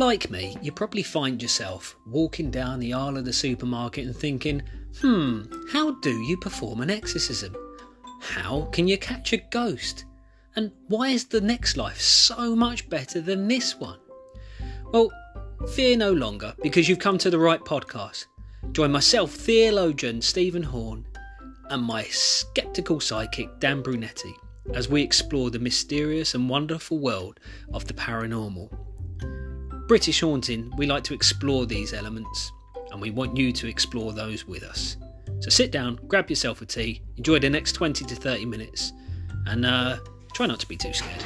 Like me, you probably find yourself walking down the aisle of the supermarket and thinking, hmm, how do you perform an exorcism? How can you catch a ghost? And why is the next life so much better than this one? Well, fear no longer because you've come to the right podcast. Join myself, theologian Stephen Horn, and my skeptical sidekick Dan Brunetti as we explore the mysterious and wonderful world of the paranormal. British Haunting, we like to explore these elements, and we want you to explore those with us. So sit down, grab yourself a tea, enjoy the next 20 to 30 minutes, and uh, try not to be too scared.